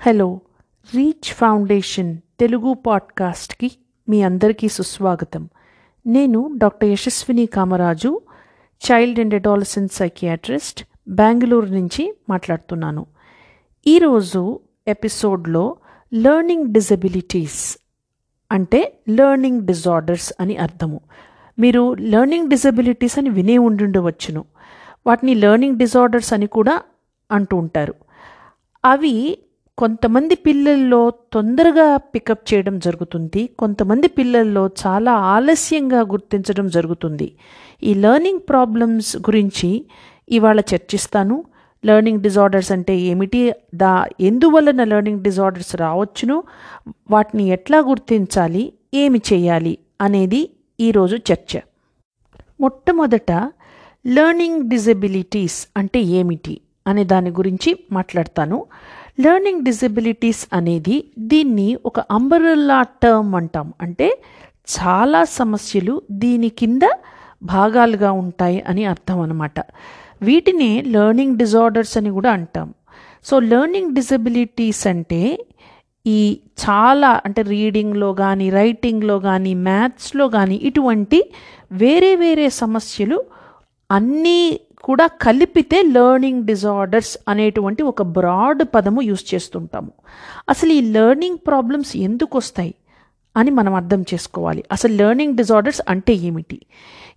Hello reach foundation Telugu పాడ్కాస్ట్కి మీ అందరికీ సుస్వాగతం. నేను doctor Yashaswini Kamaraju child and adolescent psychiatrist Bengaluru నుంచి మాట్లాడుతున్నాను. ఈరోజు ఎపిసోడ్లో లెర్నింగ్ డిజబిలిటీస్ అంటే లెర్నింగ్ డిజార్డర్స్ అని అర్థము. మీరు లెర్నింగ్ డిజబిలిటీస్ అని వినే ఉండుండవచ్చును. వాటిని లెర్నింగ్ డిజార్డర్స్ అని కూడా అంటూ ఉంటారు. అవి కొంతమంది పిల్లల్లో తొందరగా పికప్ చేయడం జరుగుతుంది. కొంతమంది పిల్లల్లో చాలా ఆలస్యంగా గుర్తించడం జరుగుతుంది. ఈ లెర్నింగ్ ప్రాబ్లమ్స్ గురించి ఇవాళ చర్చిస్తాను. లెర్నింగ్ డిజార్డర్స్ అంటే ఏమిటి? దా ఎందువలన లెర్నింగ్ డిజార్డర్స్ రావచ్చును? వాటిని ఎట్లా గుర్తించాలి? ఏమి చేయాలి? అనేది ఈరోజు చర్చ. మొట్టమొదట లెర్నింగ్ డిజబిలిటీస్ అంటే ఏమిటి? అనే దాని గురించి మాట్లాడతాను. లెర్నింగ్ డిజబిలిటీస్ అనేది దీన్ని ఒక అంబరల్లా టర్మ్ అంటాం. అంటే చాలా సమస్యలు దీని కింద భాగాలుగా ఉంటాయి అని అర్థం అనమాట వీటినే లెర్నింగ్ డిజార్డర్స్ అని కూడా అంటాం. సో లెర్నింగ్ డిజబిలిటీస్ అంటే ఈ చాలా అంటే రీడింగ్లో కానీ రైటింగ్లో కానీ మ్యాథ్స్లో కానీ ఇటువంటి వేరే వేరే సమస్యలు అన్నీ కూడా కలిపితే లెర్నింగ్ డిజార్డర్స్ అనేటువంటి ఒక బ్రాడ్ పదము యూస్ చేస్తుంటాము. అసలు ఈ లెర్నింగ్ ప్రాబ్లమ్స్ ఎందుకు వస్తాయి అని మనం అర్థం చేసుకోవాలి. అసలు లెర్నింగ్ డిజార్డర్స్ అంటే ఏమిటి?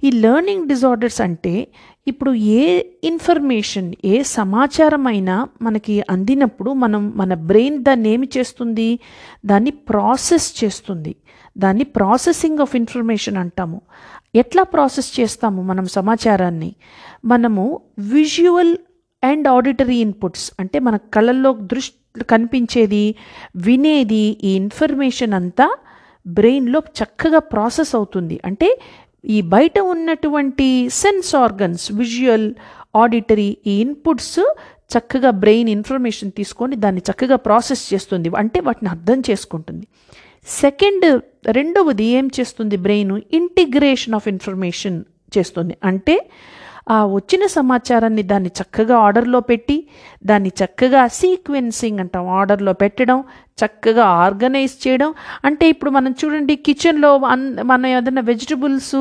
ఈ లెర్నింగ్ డిజార్డర్స్ అంటే ఇప్పుడు ఏ ఇన్ఫర్మేషన్ ఏ సమాచారం అయినా మనకి అందినప్పుడు మనం మన బ్రెయిన్ దాన్ని ఏమి చేస్తుంది? దాన్ని ప్రాసెస్ చేస్తుంది. దాన్ని ప్రాసెసింగ్ ఆఫ్ ఇన్ఫర్మేషన్ అంటాము. ఎట్లా ప్రాసెస్ చేస్తాము మనం సమాచారాన్ని? మనము విజువల్ అండ్ ఆడిటరీ ఇన్పుట్స్ అంటే మన కళ్ళల్లో దృష్టి కనిపించేది వినేది ఈ ఇన్ఫర్మేషన్ అంతా బ్రెయిన్లో చక్కగా ప్రాసెస్ అవుతుంది. అంటే ఈ బయట ఉన్నటువంటి సెన్స్ ఆర్గన్స్ విజువల్ ఆడిటరీ ఈ ఇన్పుట్స్ చక్కగా బ్రెయిన్ ఇన్ఫర్మేషన్ తీసుకొని దాన్ని చక్కగా ప్రాసెస్ చేస్తుంది. అంటే వాటిని అర్థం చేసుకుంటుంది. సెకండ్ రెండవది ఏం చేస్తుంది బ్రెయిన్? ఇంటిగ్రేషన్ ఆఫ్ ఇన్ఫర్మేషన్ చేస్తుంది. అంటే ఆ వచ్చిన సమాచారాన్ని దాన్ని చక్కగా ఆర్డర్లో పెట్టి దాన్ని చక్కగా సీక్వెన్సింగ్ అంటాం ఆర్డర్లో పెట్టడం చక్కగా ఆర్గనైజ్ చేయడం. అంటే ఇప్పుడు మనం చూడండి కిచెన్లో అన్ మనం ఏదైనా వెజిటబుల్స్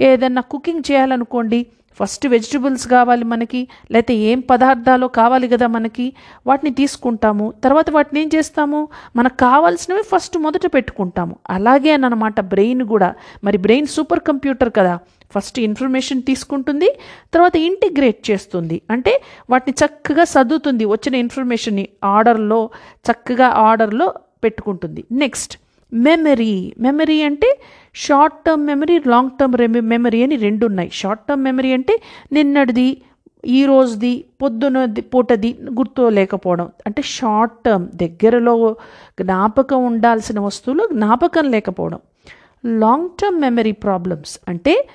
ఏదైనా కుకింగ్ చేయాలనుకోండి ఫస్ట్ వెజిటబుల్స్ కావాలి మనకి లేకపోతే ఏం పదార్థాలు కావాలి కదా మనకి వాటిని తీసుకుంటాము. తర్వాత వాటిని ఏం చేస్తాము? మనకు కావాల్సినవి ఫస్ట్ మొదట పెట్టుకుంటాము. అలాగే అనమాట బ్రెయిన్ కూడా. మరి బ్రెయిన్ సూపర్ కంప్యూటర్ కదా. ఫస్ట్ ఇన్ఫర్మేషన్ తీసుకుంటుంది తర్వాత ఇంటిగ్రేట్ చేస్తుంది. అంటే వాటిని చక్కగా సర్దుతుంది వచ్చిన ఇన్ఫర్మేషన్ని ఆర్డర్లో చక్కగా ఆర్డర్లో పెట్టుకుంటుంది. Next memory. మెమరీ అంటే short term memory long term memory అని రెండు ఉన్నాయి షార్ట్ టర్మ్ మెమరీ అంటే నిన్నటిది ఈ రోజుది పొద్దునది పూటది గుర్తు లేకపోవడం అంటే షార్ట్ టర్మ్ దగ్గరలో జ్ఞాపకం ఉండాల్సిన వస్తువులు జ్ఞాపకం లేకపోవడం. లాంగ్ టర్మ్ మెమరీ ప్రాబ్లమ్స్ అంటే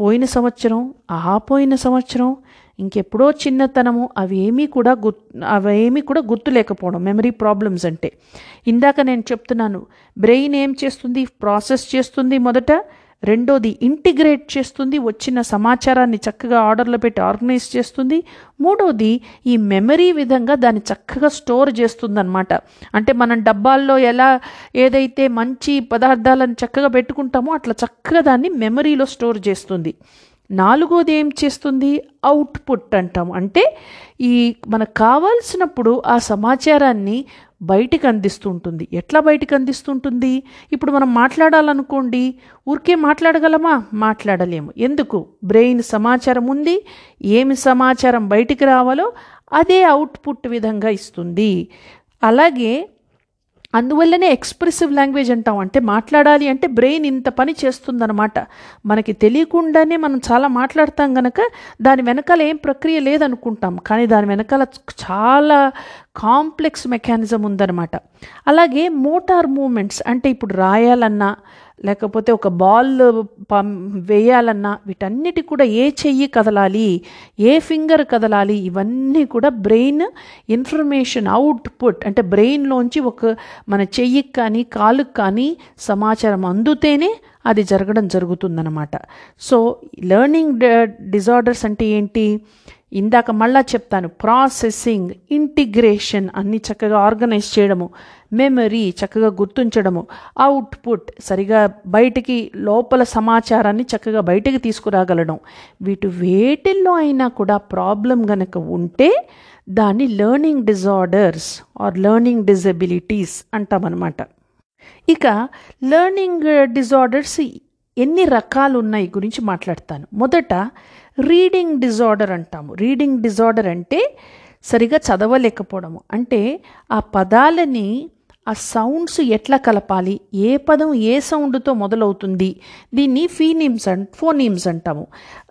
పోయిన సంవత్సరం ఆ పోయిన సంవత్సరం ఇంకెప్పుడో చిన్నతనము అవేమీ కూడా గుర్తు అవేమీ కూడా గుర్తు లేకపోవడం మెమరీ ప్రాబ్లమ్స్ అంటే. ఇందాక నేను చెప్తున్నాను బ్రెయిన్ ఏం చేస్తుంది? ప్రాసెస్ చేస్తుంది మొదట. రెండోది ఇంటిగ్రేట్ చేస్తుంది. వచ్చిన సమాచారాన్ని చక్కగా ఆర్డర్లో పెట్టి ఆర్గనైజ్ చేస్తుంది. మూడోది ఈ మెమరీ విధంగా దాన్ని చక్కగా స్టోర్ చేస్తుందన్నమాట. అంటే మనం డబ్బాల్లో ఎలా ఏదైతే మంచి పదార్థాలను చక్కగా పెట్టుకుంటామో అట్లా చక్కగా దాన్ని మెమరీలో స్టోర్ చేస్తుంది. నాలుగోది ఏం చేస్తుంది? అవుట్పుట్ అంటాం. అంటే ఈ మనకు కావాల్సినప్పుడు ఆ సమాచారాన్ని బయటికి అందిస్తుంటుంది ఎట్లా బయటికి అందిస్తుంటుంది ఇప్పుడు మనం మాట్లాడాలనుకోండి ఊరికే మాట్లాడగలమా? మాట్లాడలేము. ఎందుకు? బ్రెయిన్ సమాచారం ఉంది. ఏమి సమాచారం బయటికి రావాలో అదే అవుట్పుట్ విధంగా ఇస్తుంది. అలాగే అందువల్లనే ఎక్స్ప్రెసివ్ లాంగ్వేజ్ అంటాం. అంటే మాట్లాడాలి అంటే బ్రెయిన్ ఇంత పని చేస్తుందన్నమాట. మనకి తెలియకుండానే మనం చాలా మాట్లాడతాం గనక దాని వెనకాల ఏం ప్రక్రియ లేదనుకుంటాం. కానీ దాని వెనకాల చాలా కాంప్లెక్స్ మెకానిజం ఉందన్నమాట. అలాగే మోటార్ మూమెంట్స్ అంటే ఇప్పుడు రాయాలన్నా లేకపోతే ఒక బాల్ పం వేయాలన్నా వీటన్నిటి కూడా ఏ చెయ్యి కదలాలి ఏ ఫింగర్ కదలాలి ఇవన్నీ కూడా బ్రెయిన్ ఇన్ఫర్మేషన్ అవుట్పుట్ అంటే బ్రెయిన్లోంచి ఒక మన చెయ్యికి కానీ కాలుకి కానీ సమాచారం అందుతేనే అది జరగడం జరుగుతుందన్నమాట. సో లెర్నింగ్ డిజార్డర్స్ అంటే ఏంటి? ఇందాక మళ్ళా చెప్తాను ప్రాసెసింగ్ ఇంటిగ్రేషన్ అన్ని చక్కగా ఆర్గనైజ్ చేయడము. మెమరీ చక్కగా గుర్తుంచడము. అవుట్పుట్ సరిగా బయటికి లోపల సమాచారాన్ని చక్కగా బయటికి తీసుకురాగలడం. వీటి వేటిల్లో అయినా కూడా ప్రాబ్లం గనక ఉంటే దాన్ని learning disorders or learning disabilities అంటామన్నమాట. ఇక లెర్నింగ్ డిజార్డర్స్ ఎన్ని రకాలు ఉన్నాయి గురించి మాట్లాడతాను. మొదట రీడింగ్ డిజార్డర్ అంటాము. రీడింగ్ డిజార్డర్ అంటే సరిగా చదవలేకపోవడము. అంటే ఆ పదాలని ఆ సౌండ్స్ ఎట్లా కలపాలి? ఏ పదం ఏ సౌండ్తో మొదలవుతుంది? దీన్ని ఫీనిమ్స్ అండ్ ఫోనీమ్స్ అంటాము.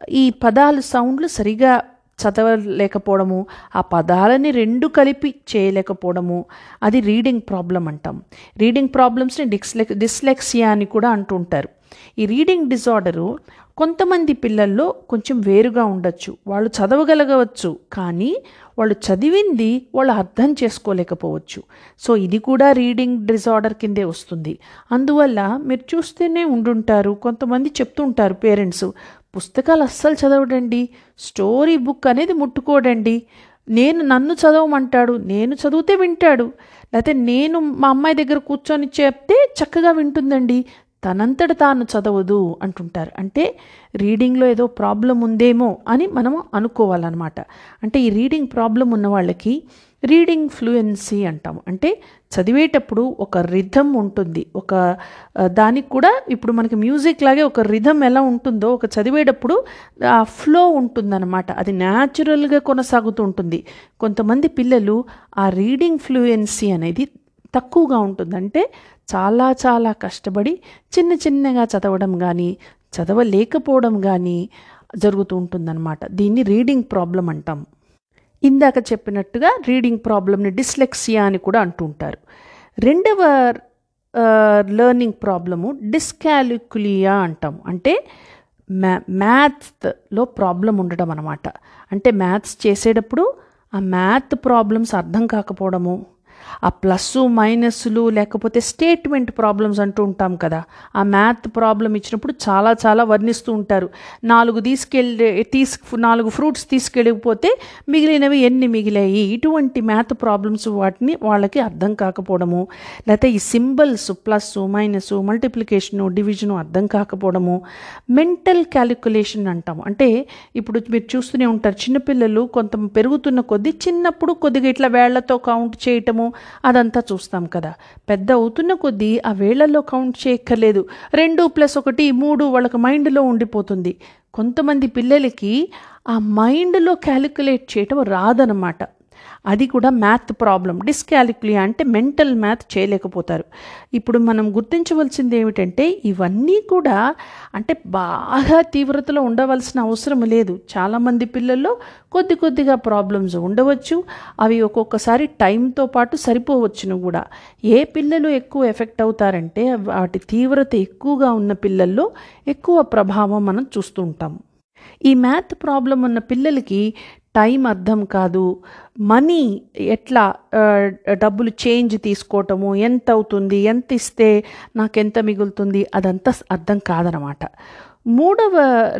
ఈ పదాలు సౌండ్లు సరిగా చదవలేకపోవడము ఆ పదాలని రెండు కలిపి చేయలేకపోవడము అది రీడింగ్ ప్రాబ్లం అంటాం. రీడింగ్ ప్రాబ్లమ్స్ని డిస్లెక్ డిస్లెక్సియా అని కూడా అంటుంటారు. ఈ రీడింగ్ డిజార్డరు కొంతమంది పిల్లల్లో కొంచెం వేరుగా ఉండొచ్చు. వాళ్ళు చదవగలగవచ్చు కానీ వాళ్ళు చదివింది వాళ్ళు అర్థం చేసుకోలేకపోవచ్చు. సో ఇది కూడా రీడింగ్ డిజార్డర్ కిందే వస్తుంది. అందువల్ల మీరు చూస్తూనే ఉండుంటారు. కొంతమంది చెప్తుంటారు పేరెంట్స్ పుస్తకాలు అస్సలు చదవడండి స్టోరీ బుక్ అనేది ముట్టుకోడండి. నేను నన్ను చదవమంటాడు నేను చదివితే వింటాడు. లేకపోతే నేను మా అమ్మాయి దగ్గర కూర్చొని చెప్తే చక్కగా వింటుందండి. తనంతట తాను చదవదు అంటుంటారు. అంటే రీడింగ్లో ఏదో ప్రాబ్లం ఉందేమో అని మనం అనుకోవాలన్నమాట. అంటే ఈ రీడింగ్ ప్రాబ్లం ఉన్న వాళ్ళకి రీడింగ్ ఫ్లూయెన్సీ అంటాము అంటే చదివేటప్పుడు ఒక రిథం ఉంటుంది. ఒక దానికి కూడా ఇప్పుడు మనకి మ్యూజిక్ లాగే ఒక రిథం ఎలా ఉంటుందో ఒక చదివేటప్పుడు ఆ ఫ్లో ఉంటుందన్నమాట. అది న్యాచురల్గా కొనసాగుతూ ఉంటుంది. కొంతమంది పిల్లలు ఆ రీడింగ్ ఫ్లూయెన్సీ అనేది తక్కువగా ఉంటుందంటే చాలా చాలా కష్టపడి చిన్న చిన్నగా చదవడం కానీ చదవలేకపోవడం కానీ జరుగుతూ ఉంటుందన్నమాట. దీన్ని రీడింగ్ ప్రాబ్లం అంటాం. ఇందాక చెప్పినట్టుగా రీడింగ్ ప్రాబ్లమ్ని డిస్లెక్సియా అని కూడా అంటుంటారు రెండవ లెర్నింగ్ ప్రాబ్లము డిస్కాలిక్యులియా అంటాం. అంటే మ్యా మ్యాథ్స్లో ప్రాబ్లం ఉండడం అనమాట అంటే మ్యాథ్స్ చేసేటప్పుడు ఆ మ్యాథ్ ప్రాబ్లమ్స్ అర్థం కాకపోవడము ఆ ప్లస్ మైనస్లు లేకపోతే స్టేట్మెంట్ ప్రాబ్లమ్స్ అంటూ ఉంటాం కదా. ఆ మ్యాథ్ ప్రాబ్లం ఇచ్చినప్పుడు చాలా చాలా వర్ణిస్తూ ఉంటారు. నాలుగు తీసుకెళ్ళే తీసుకు నాలుగు ఫ్రూట్స్ తీసుకెళ్ళకపోతే మిగిలినవి ఎన్ని మిగిలాయి? ఇటువంటి మ్యాథ్ ప్రాబ్లమ్స్ వాటిని వాళ్ళకి అర్థం కాకపోవడము లేకపోతే ఈ symbols plus minus multiplication division అర్థం కాకపోవడము మెంటల్ క్యాలిక్యులేషన్ అంటాము. అంటే ఇప్పుడు మీరు చూస్తూనే ఉంటారు చిన్నపిల్లలు కొంత పెరుగుతున్న కొద్దీ చిన్నప్పుడు కొద్దిగా ఇట్లా వేళ్ళతో కౌంట్ చేయటము అదంతా చూస్తాం కదా. పెద్ద అవుతున్న కొద్దీ ఆ వేళ్ళలో కౌంట్ చేయక్కర్లేదు. రెండు ప్లస్ ఒకటి మూడు వాళ్ళకి మైండ్లో ఉండిపోతుంది. కొంతమంది పిల్లలకి ఆ మైండ్లో క్యాలిక్యులేట్ చేయటం రాదనమాట అది కూడా మ్యాథ్ ప్రాబ్లం డిస్కాలిక్యులియా అంటే మెంటల్ మ్యాథ్ చేయలేకపోతారు. ఇప్పుడు మనం గుర్తించవలసింది ఏమిటంటే ఇవన్నీ కూడా అంటే బాగా తీవ్రతలో ఉండవలసిన అవసరం లేదు. చాలామంది పిల్లల్లో కొద్ది కొద్దిగా ప్రాబ్లమ్స్ ఉండవచ్చు. అవి ఒక్కొక్కసారి టైంతో పాటు సరిపోవచ్చును కూడా. ఏ పిల్లలు ఎక్కువ ఎఫెక్ట్ అవుతారంటే వాటి తీవ్రత ఎక్కువగా ఉన్న పిల్లల్లో ఎక్కువ ప్రభావం మనం చూస్తుంటాం ఈ మ్యాథ్ ప్రాబ్లం ఉన్న పిల్లలకి టైం అర్థం కాదు. మనీ ఎట్లా డబ్బులు చేంజ్ తీసుకోవటము ఎంత అవుతుంది ఎంత ఇస్తే నాకెంత మిగులుతుంది అదంతా అర్థం కాదనమాట. మూడవ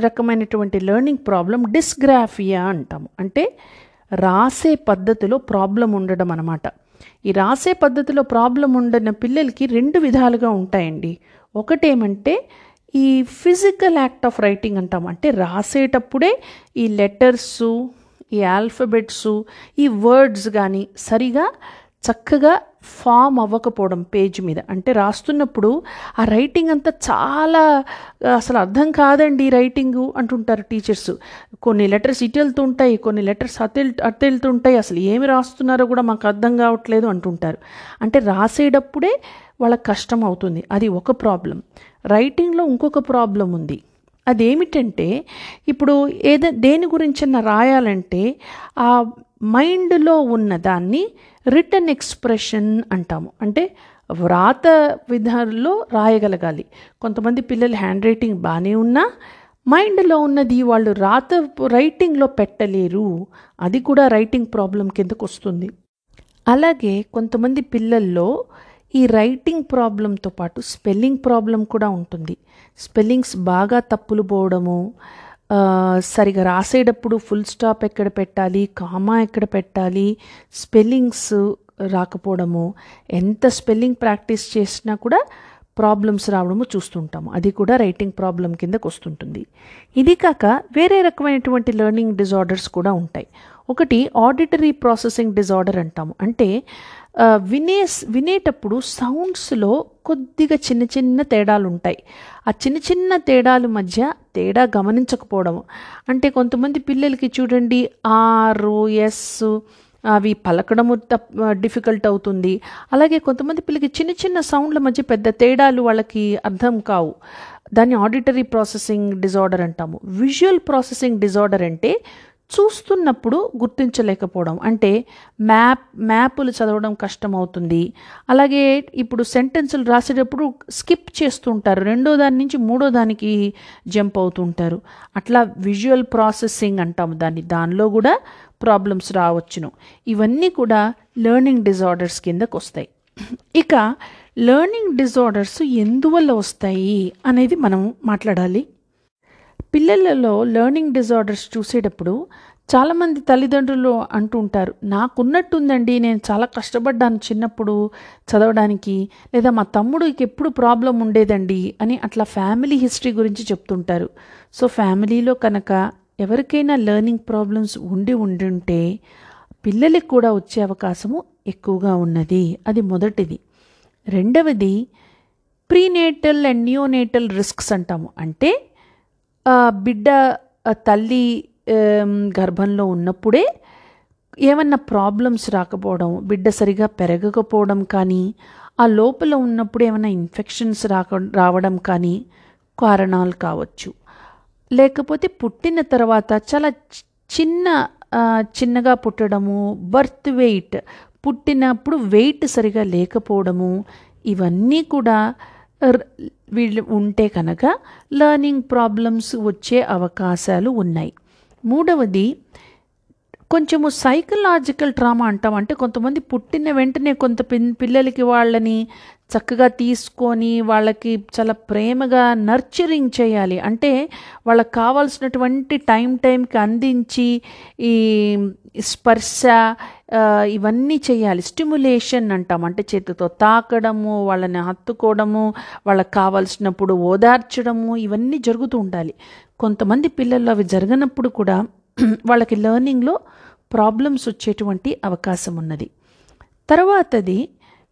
రకమైనటువంటి లెర్నింగ్ ప్రాబ్లం డిస్గ్రాఫియా అంటాము. అంటే రాసే పద్ధతిలో ప్రాబ్లం ఉండడం అనమాట ఈ రాసే పద్ధతిలో ప్రాబ్లం ఉండని పిల్లలకి రెండు విధాలుగా ఉంటాయండి. ఒకటేమంటే ఈ ఫిజికల్ యాక్ట్ ఆఫ్ రైటింగ్ అంటాం అంటే రాసేటప్పుడే ఈ లెటర్సు ఈ ఆల్ఫబెట్స్ ఈ వర్డ్స్ కానీ సరిగా చక్కగా ఫామ్ అవ్వకపోవడం పేజ్ మీద. అంటే రాస్తున్నప్పుడు ఆ రైటింగ్ అంతా చాలా అసలు అర్థం కాదండి రైటింగు అంటుంటారు టీచర్స్ కొన్ని లెటర్స్ ఇటు వెళ్తుంటాయి కొన్ని లెటర్స్ అటు అటు వెళ్తుంటాయి అసలు ఏమి రాస్తున్నారో కూడా మాకు అర్థం కావట్లేదు అంటుంటారు. అంటే రాసేటప్పుడే వాళ్ళకి కష్టం అవుతుంది. అది ఒక ప్రాబ్లం రైటింగ్లో ఇంకొక ప్రాబ్లం ఉంది. అదేమిటంటే ఇప్పుడు ఏదో దేని గురించన్నా రాయాలంటే ఆ మైండ్లో ఉన్న దాన్ని రిటర్న్ ఎక్స్ప్రెషన్ అంటాము. అంటే వ్రాత విధాల్లో రాయగలగాలి. కొంతమంది పిల్లలు హ్యాండ్ రైటింగ్ బాగానే ఉన్నా మైండ్లో ఉన్నది వాళ్ళు రాత రైటింగ్లో పెట్టలేరు. అది కూడా రైటింగ్ ప్రాబ్లం కిందకు వస్తుంది. అలాగే కొంతమంది పిల్లల్లో ఈ రైటింగ్ ప్రాబ్లంతో పాటు స్పెల్లింగ్ ప్రాబ్లం కూడా ఉంటుంది. స్పెల్లింగ్స్ బాగా తప్పులు పోవడము సరిగా రాసేటప్పుడు ఫుల్ స్టాప్ ఎక్కడ పెట్టాలి కామా ఎక్కడ పెట్టాలి స్పెల్లింగ్స్ రాకపోవడము ఎంత స్పెల్లింగ్ ప్రాక్టీస్ చేసినా కూడా ప్రాబ్లమ్స్ రావడము చూస్తుంటాము. అది కూడా రైటింగ్ ప్రాబ్లం కిందకు వస్తుంటుంది. ఇది కాక వేరే రకమైనటువంటి లెర్నింగ్ డిజార్డర్స్ కూడా ఉంటాయి. ఒకటి ఆడిటరీ ప్రాసెసింగ్ డిజార్డర్ అంటాము. అంటే వినే వినేటప్పుడు సౌండ్స్లో కొద్దిగా చిన్న చిన్న తేడాలు ఉంటాయి ఆ చిన్న చిన్న తేడాల మధ్య తేడా గమనించకపోవడం. అంటే కొంతమంది పిల్లలకి చూడండి ఆరు ఎస్ అవి పలకడము డిఫికల్ట్ అవుతుంది. అలాగే కొంతమంది పిల్లలకి చిన్న చిన్న సౌండ్ల మధ్య పెద్ద తేడాలు వాళ్ళకి అర్థం కావు. దాన్ని ఆడిటరీ ప్రాసెసింగ్ డిజార్డర్ అంటాము. విజువల్ ప్రాసెసింగ్ డిజార్డర్ అంటే చూస్తున్నప్పుడు గుర్తించలేకపోవడం. అంటే మ్యాప్ మ్యాపులు చదవడం కష్టమవుతుంది. అలాగే ఇప్పుడు సెంటెన్సులు రాసేటప్పుడు స్కిప్ చేస్తుంటారు రెండో దాని నుంచి మూడో దానికి జంప్ అవుతుంటారు అట్లా విజువల్ ప్రాసెసింగ్ అంటాము దాన్ని. దానిలో కూడా ప్రాబ్లమ్స్ రావచ్చును. ఇవన్నీ కూడా లెర్నింగ్ డిజార్డర్స్ కిందకు వస్తాయి. ఇక లెర్నింగ్ డిజార్డర్స్ ఎందువల్ల వస్తాయి అనేది మనం మాట్లాడాలి. పిల్లలలో లెర్నింగ్ డిజార్డర్స్ చూసేటప్పుడు చాలామంది తల్లిదండ్రులు అంటూ ఉంటారు నాకున్నట్టుందండి నేను చాలా కష్టపడ్డాను చిన్నప్పుడు చదవడానికి లేదా మా తమ్ముడికి ఎప్పుడు ప్రాబ్లం ఉండేదండి అని అట్లా ఫ్యామిలీ హిస్టరీ గురించి చెప్తుంటారు. సో ఫ్యామిలీలో కనుక ఎవరికైనా లెర్నింగ్ ప్రాబ్లమ్స్ ఉండి ఉండుంటే పిల్లలకి కూడా వచ్చే అవకాశము ఎక్కువగా ఉన్నది. అది మొదటిది. రెండవది ప్రీనేటల్ అండ్ నియోనేటల్ రిస్క్స్ అంటాము. అంటే బిడ్డ తల్లి గర్భంలో ఉన్నప్పుడే ఏమన్నా ప్రాబ్లమ్స్ రాకపోవడం బిడ్డ సరిగా పెరగకపోవడం కానీ ఆ లోపల ఉన్నప్పుడు ఏమైనా ఇన్ఫెక్షన్స్ రాక రావడం కానీ కారణాలు కావచ్చు. లేకపోతే పుట్టిన తర్వాత చాలా చిన్న చిన్నగా పుట్టడము బర్త్ వెయిట్ పుట్టినప్పుడు వెయిట్ సరిగా లేకపోవడము ఇవన్నీ కూడా వీళ్ళు ఉంటే కనుక లర్నింగ్ ప్రాబ్లమ్స్ వచ్చే అవకాశాలు ఉన్నాయి. మూడవది కొంచెము సైకలాజికల్ ట్రామా అంటాం. అంటే కొంతమంది పుట్టిన వెంటనే కొంత పిన్ పిల్లలకి వాళ్ళని చక్కగా తీసుకొని వాళ్ళకి చాలా ప్రేమగా నర్చరింగ్ చేయాలి. అంటే వాళ్ళకి కావాల్సినటువంటి టైం టైంకి అందించి ఈ స్పర్శ ఇవన్నీ చేయాలి. స్టిమ్యులేషన్ అంటాం. అంటే చేతితో తాకడము వాళ్ళని హత్తుకోవడము వాళ్ళకి కావాల్సినప్పుడు ఓదార్చడము ఇవన్నీ జరుగుతూ ఉండాలి. కొంతమంది పిల్లల్లో అవి జరగనప్పుడు కూడా వాళ్ళకి లెర్నింగ్లో ప్రాబ్లమ్స్ వచ్చేటువంటి అవకాశం ఉన్నది. తర్వాతది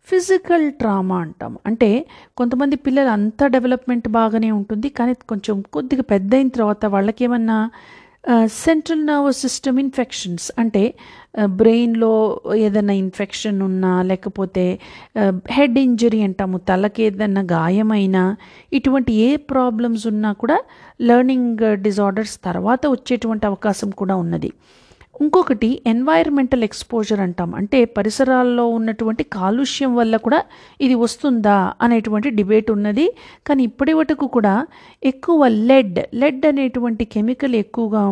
ఫిజికల్ ట్రామా అంటాం. అంటే కొంతమంది పిల్లలు అంతా డెవలప్మెంట్ బాగానే ఉంటుంది కానీ కొంచెం కొద్దిగా పెద్ద అయిన తర్వాత వాళ్ళకి ఏమన్నా సెంట్రల్ నర్వస్ సిస్టమ్ ఇన్ఫెక్షన్స్ అంటే బ్రెయిన్లో ఏదైనా ఇన్ఫెక్షన్ ఉన్నా లేకపోతే హెడ్ ఇంజరీ అంటాము తలకి ఏదైనా గాయమైనా ఇటువంటి ఏ ప్రాబ్లమ్స్ ఉన్నా కూడా లెర్నింగ్ డిజార్డర్స్ తర్వాత వచ్చేటువంటి అవకాశం కూడా ఉన్నది. ఇంకొకటి ఎన్వైర్మెంటల్ ఎక్స్పోజర్ అంటాం. అంటే పరిసరాల్లో ఉన్నటువంటి కాలుష్యం వల్ల కూడా ఇది వస్తుందా అనేటువంటి డిబేట్ ఉన్నది. కానీ ఇప్పటి వరకు కూడా ఎక్కువ లెడ్ లెడ్ అనేటువంటి కెమికల్ ఎక్కువగా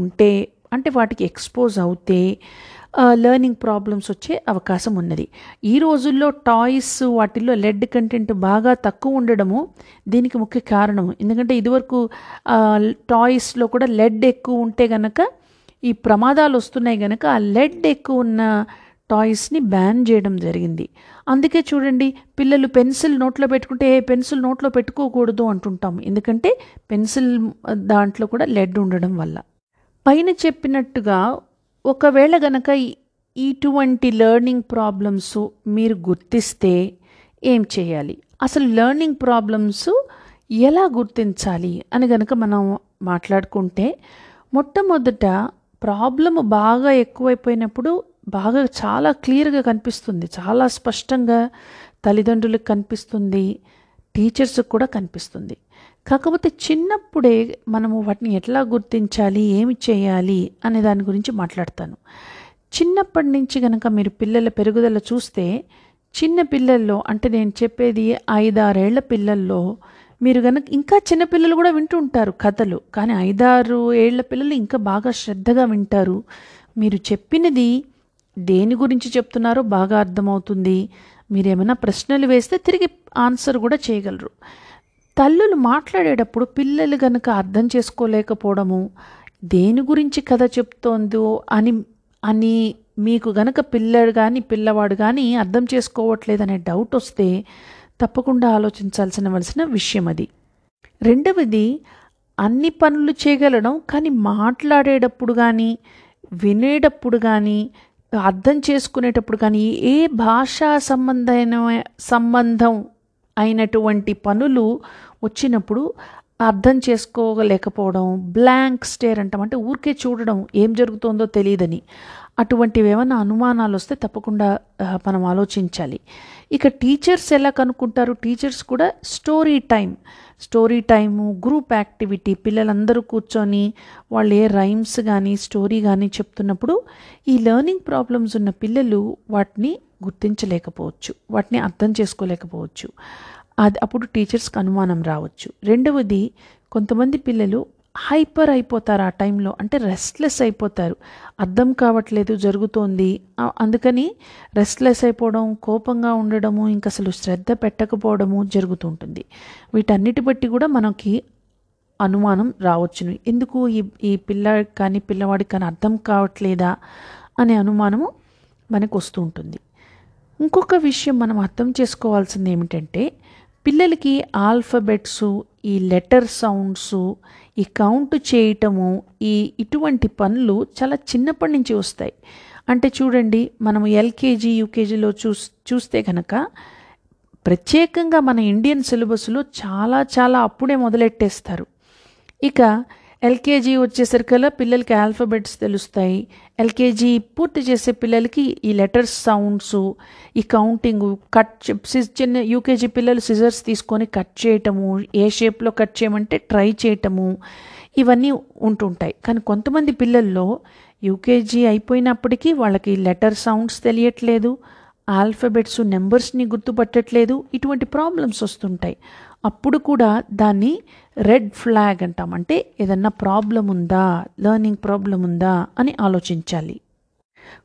ఉంటే అంటే వాటికి ఎక్స్పోజ్ అవుతే లెర్నింగ్ ప్రాబ్లమ్స్ వచ్చే అవకాశం ఉన్నది. ఈ రోజుల్లో టాయ్స్ వాటిల్లో లెడ్ కంటెంట్ బాగా తక్కువ ఉండడము దీనికి ముఖ్య కారణం. ఎందుకంటే ఇదివరకు టాయ్స్లో కూడా లెడ్ ఎక్కువ ఉంటే గనక ఈ ప్రమాదాలు వస్తున్నాయి కనుక ఆ లెడ్ ఎక్కువ ఉన్న టాయ్స్ని బ్యాన్ చేయడం జరిగింది. అందుకే చూడండి పిల్లలు పెన్సిల్ నోట్లో పెట్టుకుంటే ఏ పెన్సిల్ నోట్లో పెట్టుకోకూడదు అంటుంటాం. ఎందుకంటే పెన్సిల్ దాంట్లో కూడా లెడ్ ఉండడం వల్ల. పైన చెప్పినట్టుగా ఒకవేళ గనక ఇటువంటి లెర్నింగ్ ప్రాబ్లమ్స్ మీరు గుర్తిస్తే ఏం చేయాలి? అసలు లెర్నింగ్ ప్రాబ్లమ్స్ ఎలా గుర్తించాలి? అని గనక మనం మాట్లాడుకుంటే మొట్టమొదట ప్రాబ్లమ్ బాగా ఎక్కువైపోయినప్పుడు బాగా చాలా క్లియర్గా కనిపిస్తుంది. చాలా స్పష్టంగా తల్లిదండ్రులకు కనిపిస్తుంది. టీచర్స్కి కూడా కనిపిస్తుంది. కాకపోతే చిన్నప్పుడే మనము వాటిని ఎట్లా గుర్తించాలి? ఏమి చేయాలి? అనే దాని గురించి మాట్లాడతాను. చిన్నప్పటి నుంచి కనుక మీరు పిల్లల పెరుగుదల చూస్తే చిన్న పిల్లల్లో అంటే నేను చెప్పేది ఐదారేళ్ళ పిల్లల్లో మీరు కనుక ఇంకా చిన్నపిల్లలు కూడా వింటూ ఉంటారు కథలు కానీ ఐదారు ఏళ్ళ పిల్లలు ఇంకా బాగా శ్రద్ధగా వింటారు. మీరు చెప్పినది దేని గురించి చెప్తున్నారో బాగా అర్థమవుతుంది. మీరు ఏమైనా ప్రశ్నలు వేస్తే తిరిగి ఆన్సర్ కూడా చేయగలరు. తల్లులు మాట్లాడేటప్పుడు పిల్లలు గనక అర్థం చేసుకోలేకపోవడము దేని గురించి కథ చెప్తోందో అని అని మీకు గనక పిల్లడు కానీ పిల్లవాడు కానీ అర్థం చేసుకోవట్లేదనే డౌట్ వస్తే తప్పకుండా ఆలోచించాల్సిన వలసిన విషయం అది. రెండవది అన్ని పనులు చేయగలడం కానీ మాట్లాడేటప్పుడు కానీ వినేటప్పుడు కానీ అర్థం చేసుకునేటప్పుడు కానీ ఏ భాషా సంబంధమైన సంబంధం అయినటువంటి పనులు వచ్చినప్పుడు అర్థం చేసుకోలేకపోవడం బ్లాంక్ స్టేర్ అంటాం. అంటే ఊరికే చూడడం ఏం జరుగుతుందో తెలియదని. అటువంటివి ఏమైనా అనుమానాలు వస్తే తప్పకుండా మనం ఆలోచించాలి. ఇక టీచర్స్ ఎలా కనుక్కుంటారు? టీచర్స్ కూడా story time story time group activity పిల్లలందరూ కూర్చొని వాళ్ళు ఏ రైమ్స్ కానీ స్టోరీ కానీ చెప్తున్నప్పుడు ఈ లెర్నింగ్ ప్రాబ్లమ్స్ ఉన్న పిల్లలు వాటిని గుర్తించలేకపోవచ్చు. వాటిని అర్థం చేసుకోలేకపోవచ్చు. అది అప్పుడు టీచర్స్కి అనుమానం రావచ్చు. రెండవది కొంతమంది పిల్లలు హైపర్ అయిపోతారు ఆ టైంలో అంటే రెస్ట్లెస్ అయిపోతారు. అర్థం కావట్లేదు జరుగుతోంది. అందుకని రెస్ట్లెస్ అయిపోవడం కోపంగా ఉండడము ఇంకా అసలు శ్రద్ధ పెట్టకపోవడము జరుగుతుంటుంది. వీటన్నిటి బట్టి కూడా మనకి అనుమానం రావచ్చును. ఎందుకు ఈ ఈ పిల్ల కానీ పిల్లవాడికి కానీ అర్థం కావట్లేదా అనే అనుమానము మనకు వస్తూ ఉంటుంది. ఇంకొక విషయం మనం అర్థం చేసుకోవాల్సింది ఏమిటంటే పిల్లలకి ఆల్ఫబెట్స్ ఈ లెటర్ సౌండ్స్ ఈ కౌంట్ చేయటము ఈ ఇటువంటి పనులు చాలా చిన్నప్పటి నుంచి వస్తాయి. అంటే చూడండి మనం ఎల్కేజీ యూకేజీలో చూస్ చూస్తే కనుక ప్రత్యేకంగా మన ఇండియన్ సిలబస్లో చాలా చాలా అప్పుడే మొదలెట్టేస్తారు. ఇక ఎల్కేజీ వచ్చేసరికల్లా పిల్లలకి ఆల్ఫబెట్స్ తెలుస్తాయి. ఎల్కేజీ పూర్తి చేసే పిల్లలకి ఈ లెటర్స్ సౌండ్స్ ఈ కౌంటింగ్ కట్ సి- చిన్న యూకేజీ పిల్లలు సిజర్స్ తీసుకొని కట్ చేయటము ఏ షేప్లో కట్ చేయమంటే ట్రై చేయటము ఇవన్నీ ఉంటుంటాయి. కానీ కొంతమంది పిల్లల్లో యూకేజీ అయిపోయినప్పటికీ వాళ్ళకి లెటర్ సౌండ్స్ తెలియట్లేదు ఆల్ఫబెట్స్ నెంబర్స్ని గుర్తుపట్టట్లేదు ఇటువంటి ప్రాబ్లమ్స్ వస్తుంటాయి. అప్పుడు కూడా దాన్ని రెడ్ ఫ్లాగ్ అంటాం. అంటే ఏదన్నా ప్రాబ్లం ఉందా? లెర్నింగ్ ప్రాబ్లం ఉందా? అని ఆలోచించాలి.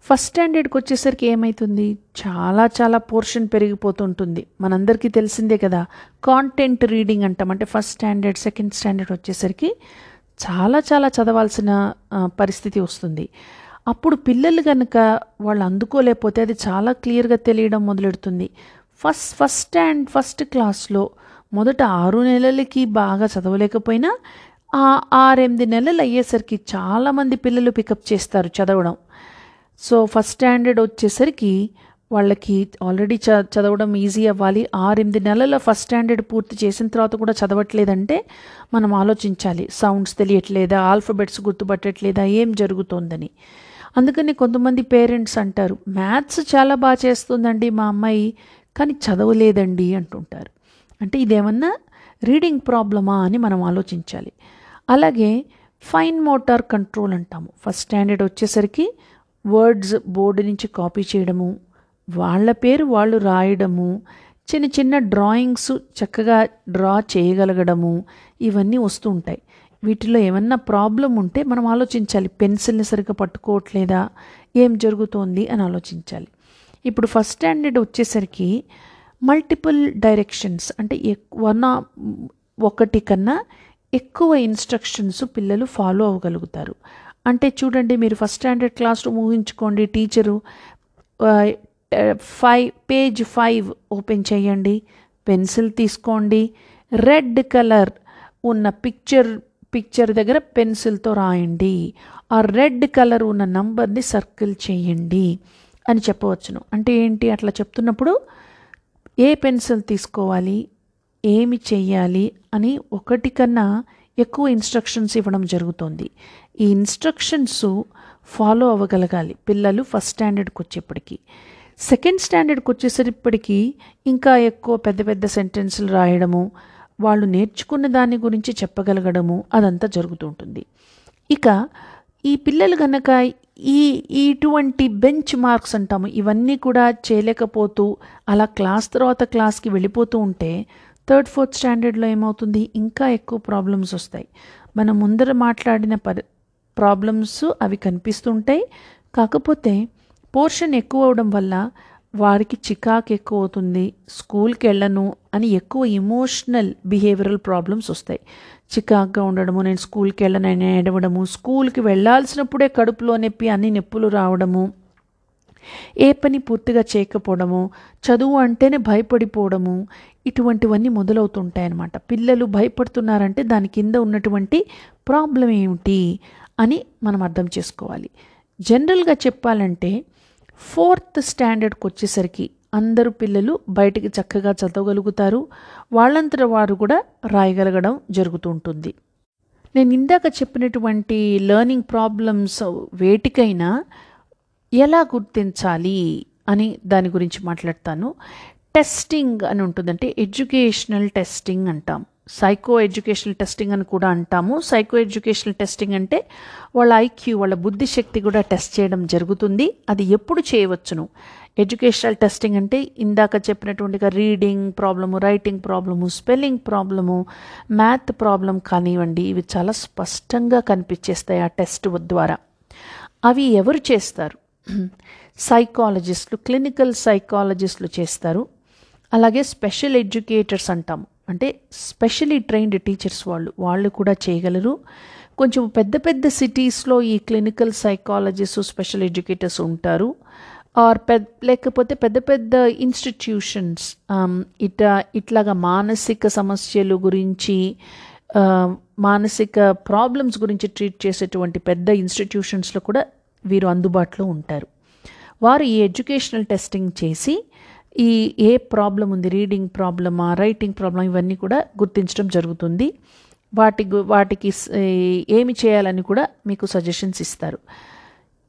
ఫస్ట్ స్టాండర్డ్కి వచ్చేసరికి ఏమవుతుంది చాలా చాలా పోర్షన్ పెరిగిపోతుంటుంది. మనందరికీ తెలిసిందే కదా కాంటెంట్ రీడింగ్ అంటాం. అంటే ఫస్ట్ స్టాండర్డ్ సెకండ్ స్టాండర్డ్ వచ్చేసరికి చాలా చాలా చదవాల్సిన పరిస్థితి వస్తుంది. అప్పుడు పిల్లలు కనుక వాళ్ళు అందుకోలేకపోతే అది చాలా క్లియర్గా తెలియడం మొదలెడుతుంది. ఫస్ట్ ఫస్ట్ స్టాండ్ ఫస్ట్ క్లాస్లో మొదట ఆరు నెలలకి బాగా చదవలేకపోయినా ఆ ఆరెనిమిది నెలలు అయ్యేసరికి చాలామంది పిల్లలు పికప్ చేస్తారు చదవడం. సో ఫస్ట్ స్టాండర్డ్ వచ్చేసరికి వాళ్ళకి ఆల్రెడీ చ చదవడం ఈజీ అవ్వాలి. ఆరెనిమిది నెలల ఫస్ట్ స్టాండర్డ్ పూర్తి చేసిన తర్వాత కూడా చదవట్లేదంటే మనం ఆలోచించాలి. సౌండ్స్ తెలియట్లేదా? ఆల్ఫబెట్స్ గుర్తుపట్టట్లేదా? ఏం జరుగుతోందని. అందుకని కొంతమంది పేరెంట్స్ అంటారు మ్యాథ్స్ చాలా బాగా చేస్తుందండి మా అమ్మాయి కానీ చదవలేదండి అంటుంటారు. అంటే ఇదేమన్నా రీడింగ్ ప్రాబ్లమా అని మనం ఆలోచించాలి. అలాగే ఫైన్ మోటార్ కంట్రోల్ అంటాము. ఫస్ట్ స్టాండర్డ్ వచ్చేసరికి వర్డ్స్ బోర్డు నుంచి కాపీ చేయడము వాళ్ళ పేరు వాళ్ళు రాయడము చిన్న చిన్న డ్రాయింగ్స్ చక్కగా డ్రా చేయగలగడము ఇవన్నీ వస్తూ ఉంటాయి. వీటిలో ఏమన్నా ప్రాబ్లం ఉంటే మనం ఆలోచించాలి. పెన్సిల్ని సరిగ్గా పట్టుకోవట్లేదా? ఏం జరుగుతోంది అని ఆలోచించాలి. ఇప్పుడు ఫస్ట్ స్టాండర్డ్ వచ్చేసరికి మల్టిపుల్ డైరెక్షన్స్ అంటే వన్ ఒకటి కన్నా ఎక్కువ ఇన్స్ట్రక్షన్స్ పిల్లలు ఫాలో అవ్వగలుగుతారు. అంటే చూడండి మీరు ఫస్ట్ స్టాండర్డ్ క్లాస్లో ఊహించుకోండి teacher five page five open చేయండి పెన్సిల్ తీసుకోండి రెడ్ కలర్ ఉన్న పిక్చర్ పిక్చర్ దగ్గర పెన్సిల్తో రాయండి ఆ రెడ్ కలర్ ఉన్న నంబర్ని సర్కిల్ చేయండి అని చెప్పవచ్చును. అంటే ఏంటి అట్లా చెప్తున్నప్పుడు ఏ పెన్సిల్ తీసుకోవాలి? ఏమి చెయ్యాలి? అని ఒకటి కన్నా ఎక్కువ ఇన్స్ట్రక్షన్స్ ఇవ్వడం జరుగుతుంది. ఈ ఇన్స్ట్రక్షన్స్ ఫాలో అవ్వగలగాలి. పిల్లలు ఫస్ట్ స్టాండర్డ్కి వచ్చేప్పటికి. సెకండ్ స్టాండర్డ్కి వచ్చేసరిప్పటికి ఇంకా ఎక్కువ పెద్ద పెద్ద సెంటెన్సులు రాయడము వాళ్ళు నేర్చుకున్న దాని గురించి చెప్పగలగడము అదంతా జరుగుతుంటుంది ఇక ఈ పిల్లలు కనుక ఈ ఇటువంటి బెంచ్ మార్క్స్ అంటాము ఇవన్నీ కూడా చేయలేకపోతూ అలా క్లాస్ తర్వాత క్లాస్కి వెళ్ళిపోతూ ఉంటే థర్డ్ ఫోర్త్ స్టాండర్డ్లో ఏమవుతుంది? ఇంకా ఎక్కువ ప్రాబ్లమ్స్ వస్తాయి. మనం ముందర మాట్లాడిన పరి ప్రాబ్లమ్స్ అవి కనిపిస్తుంటాయి. కాకపోతే పోర్షన్ ఎక్కువ అవడం వల్ల వారికి చికాకు ఎక్కువ అవుతుంది స్కూల్కి వెళ్ళను అని ఎక్కువ ఇమోషనల్ బిహేవియరల్ ప్రాబ్లమ్స్ వస్తాయి. చికాకుగా ఉండడము నేను స్కూల్కి వెళ్ళనని ఏడవడము స్కూల్కి వెళ్ళాల్సినప్పుడే కడుపులో నొప్పి అన్ని నొప్పులు రావడము ఏ పని పూర్తిగా చేయకపోవడము చదువు అంటేనే భయపడిపోవడము ఇటువంటివన్నీ మొదలవుతుంటాయి అన్నమాట పిల్లలు భయపడుతున్నారంటే దాని కింద ఉన్నటువంటి ప్రాబ్లం ఏమిటి అని మనం అర్థం చేసుకోవాలి. జనరల్గా చెప్పాలంటే ఫోర్త్ స్టాండర్డ్కి వచ్చేసరికి అందరు పిల్లలు బయటికి చక్కగా చదవగలుగుతారు. వాళ్ళంతట వారు కూడా రాయగలగడం జరుగుతూ ఉంటుంది. నేను ఇందాక చెప్పినటువంటి లెర్నింగ్ ప్రాబ్లమ్స్ వేటికైనా ఎలా గుర్తించాలి అని దాని గురించి మాట్లాడతాను. టెస్టింగ్ అని ఉంటుందంటే ఎడ్యుకేషనల్ టెస్టింగ్ అంటాం. సైకో ఎడ్యుకేషనల్ టెస్టింగ్ అని కూడా అంటాము. సైకో ఎడ్యుకేషనల్ టెస్టింగ్ అంటే వాళ్ళ ఐక్యూ వాళ్ళ బుద్ధిశక్తి కూడా టెస్ట్ చేయడం జరుగుతుంది. అది ఎప్పుడు చేయవచ్చును? ఎడ్యుకేషనల్ టెస్టింగ్ అంటే ఇందాక చెప్పినటువంటిగా reading problem writing problem spelling problem math problem కానివ్వండి. ఇవి చాలా స్పష్టంగా కనిపించేస్తాయి ఆ టెస్ట్ ద్వారా. అవి ఎవరు చేస్తారు? సైకాలజిస్టులు క్లినికల్ సైకాలజిస్టులు చేస్తారు. అలాగే స్పెషల్ ఎడ్యుకేటర్స్ అంటాము. అంటే స్పెషలీ ట్రైన్డ్ టీచర్స్ వాళ్ళు వాళ్ళు కూడా చేయగలరు. కొంచెం పెద్ద పెద్ద సిటీస్లో ఈ క్లినికల్ సైకాలజిస్ట్ స్పెషల్ ఎడ్యుకేటర్స్ ఉంటారు. ఆర్ పెద్ద లేకపోతే పెద్ద పెద్ద ఇన్స్టిట్యూషన్స్ um, ఇట ఇట్లాగా మానసిక సమస్యలు గురించి uh, మానసిక ప్రాబ్లమ్స్ గురించి ట్రీట్ చేసేటువంటి పెద్ద ఇన్స్టిట్యూషన్స్లో కూడా వీరు అందుబాటులో ఉంటారు. వారు ఈ ఎడ్యుకేషనల్ టెస్టింగ్ చేసి ఈ ఏ ప్రాబ్లం ఉంది? రీడింగ్ ప్రాబ్లమా రైటింగ్ ప్రాబ్లం ఇవన్నీ కూడా గుర్తించడం జరుగుతుంది. వాటి వాటికి ఏమి చేయాలని కూడా మీకు సజెషన్స్ ఇస్తారు.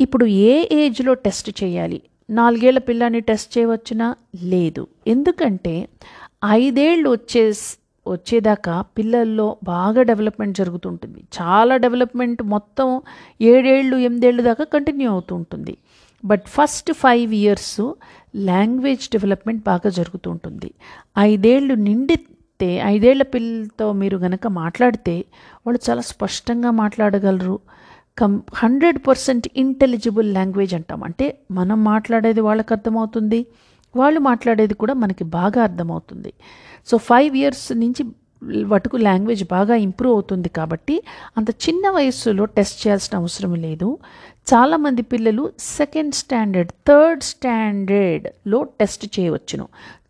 ఇప్పుడు ఏ ఏజ్లో టెస్ట్ చేయాలి? నాలుగేళ్ళ పిల్లాన్ని టెస్ట్ చేయవచ్చునా? లేదు. ఎందుకంటే ఐదేళ్ళు వచ్చే వచ్చేదాకా పిల్లల్లో బాగా డెవలప్మెంట్ జరుగుతుంటుంది. చాలా డెవలప్మెంట్ మొత్తం ఏడేళ్ళు ఎనిమిదేళ్ళు దాకా కంటిన్యూ అవుతుంటుంది. But first five years language development బాగా జరుగుతూ ఉంటుంది. ఐదేళ్ళు నిండితే ఐదేళ్ళ పిల్లలతో మీరు గనక మాట్లాడితే వాళ్ళు చాలా స్పష్టంగా మాట్లాడగలరు. కం హండ్రెడ్ పర్సెంట్ ఇంటెలిజిబుల్ లాంగ్వేజ్ అంటాం. అంటే మనం మాట్లాడేది వాళ్ళకి అర్థమవుతుంది వాళ్ళు మాట్లాడేది కూడా మనకి బాగా అర్థమవుతుంది. సో ఫైవ్ ఇయర్స్ నుంచి వటుకు లాంగ్వేజ్ బాగా ఇంప్రూవ్ అవుతుంది కాబట్టి అంత చిన్న వయస్సులో టెస్ట్ చేయాల్సిన అవసరం లేదు. చాలామంది పిల్లలు సెకండ్ స్టాండర్డ్ థర్డ్ స్టాండర్డ్లో టెస్ట్ చేయవచ్చును.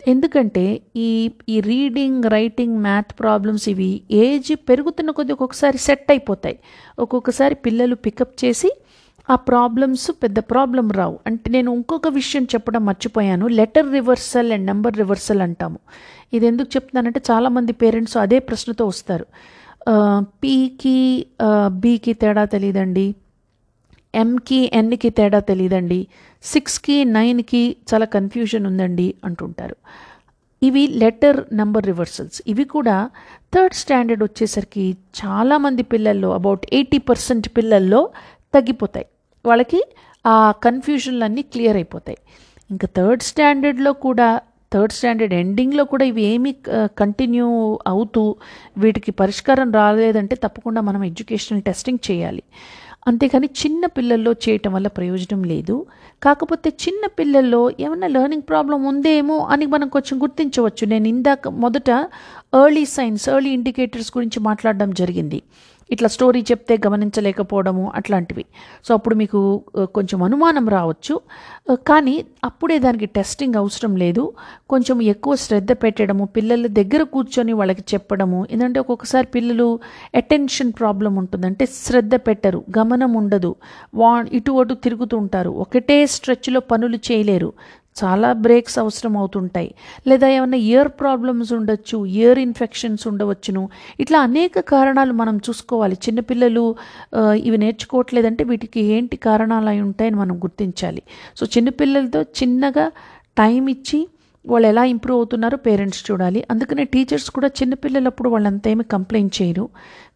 ఎందుకంటే ఈ ఈ రీడింగ్ రైటింగ్ మ్యాథ్ ప్రాబ్లమ్స్ ఇవి ఏజ్ పెరుగుతున్న కొద్దీ ఒక్కొక్కసారి సెట్ అయిపోతాయి. ఒక్కొక్కసారి పిల్లలు పికప్ చేసి ఆ ప్రాబ్లమ్స్ పెద్ద ప్రాబ్లం రావు. అంటే నేను ఇంకొక విషయం చెప్పడం మర్చిపోయాను. Letter reversal and number reversal అంటాము. ఇది ఎందుకు చెప్తున్నానంటే చాలామంది పేరెంట్స్ అదే ప్రశ్నతో వస్తారు. పీకి బీకి తేడా తెలియదండి ఎంకి ఎన్కి తేడా తెలియదండి సిక్స్కి నైన్కి చాలా కన్ఫ్యూజన్ ఉందండి అంటుంటారు. ఇవి లెటర్ నంబర్ రివర్సల్స్ ఇవి కూడా థర్డ్ స్టాండర్డ్ వచ్చేసరికి చాలామంది పిల్లల్లో అబౌట్ ఎయిటీ పర్సెంట్ పిల్లల్లో తగ్గిపోతాయి. వాళ్ళకి ఆ కన్ఫ్యూజన్లన్నీ క్లియర్ అయిపోతాయి. ఇంకా థర్డ్ స్టాండర్డ్లో కూడా థర్డ్ స్టాండర్డ్ ఎండింగ్లో కూడా ఇవి ఏమి కంటిన్యూ అవుతూ వీటికి పరిష్కారం రాలేదంటే తప్పకుండా మనం ఎడ్యుకేషనల్ టెస్టింగ్ చేయాలి. అంతేకాని చిన్న పిల్లల్లో చేయటం వల్ల ప్రయోజనం లేదు. కాకపోతే చిన్న పిల్లల్లో ఏమైనా లెర్నింగ్ ప్రాబ్లం ఉందేమో అని మనం కొంచెం గుర్తించవచ్చు. నేను ఇందాక మొదట ఎర్లీ సైన్స్ ఎర్లీ ఇండికేటర్స్ గురించి మాట్లాడడం జరిగింది. ఇట్లా స్టోరీ చెప్తే గమనించలేకపోవడము అట్లాంటివి. సో అప్పుడు మీకు కొంచెం అనుమానం రావచ్చు. కానీ అప్పుడే దానికి టెస్టింగ్ అవసరం లేదు. కొంచెం ఎక్కువ శ్రద్ధ పెట్టడము పిల్లల దగ్గర కూర్చొని వాళ్ళకి చెప్పడము ఎందుకంటే ఒక్కొక్కసారి పిల్లలు అటెన్షన్ ప్రాబ్లం ఉంటుంది అంటే శ్రద్ధ పెట్టరు గమనం ఉండదు. వా ఇటు అటు తిరుగుతూ ఉంటారు. ఒకటే స్ట్రెచ్లో పనులు చేయలేరు. చాలా బ్రేక్స్ అవసరం అవుతుంటాయి. లేదా ఏమైనా ఇయర్ ప్రాబ్లమ్స్ ఉండొచ్చు ఇయర్ ఇన్ఫెక్షన్స్ ఉండవచ్చును. ఇట్లా అనేక కారణాలు మనం చూసుకోవాలి. చిన్నపిల్లలు ఇవి నేర్చుకోవట్లేదంటే వీటికి ఏంటి కారణాలు అయి ఉంటాయని మనం గుర్తించాలి. సో చిన్నపిల్లలతో చిన్నగా టైం ఇచ్చి వాళ్ళు ఎలా ఇంప్రూవ్ అవుతున్నారో పేరెంట్స్ చూడాలి. అందుకనే టీచర్స్ కూడా చిన్నపిల్లలప్పుడు వాళ్ళంతా ఏమి కంప్లైంట్ చేయరు.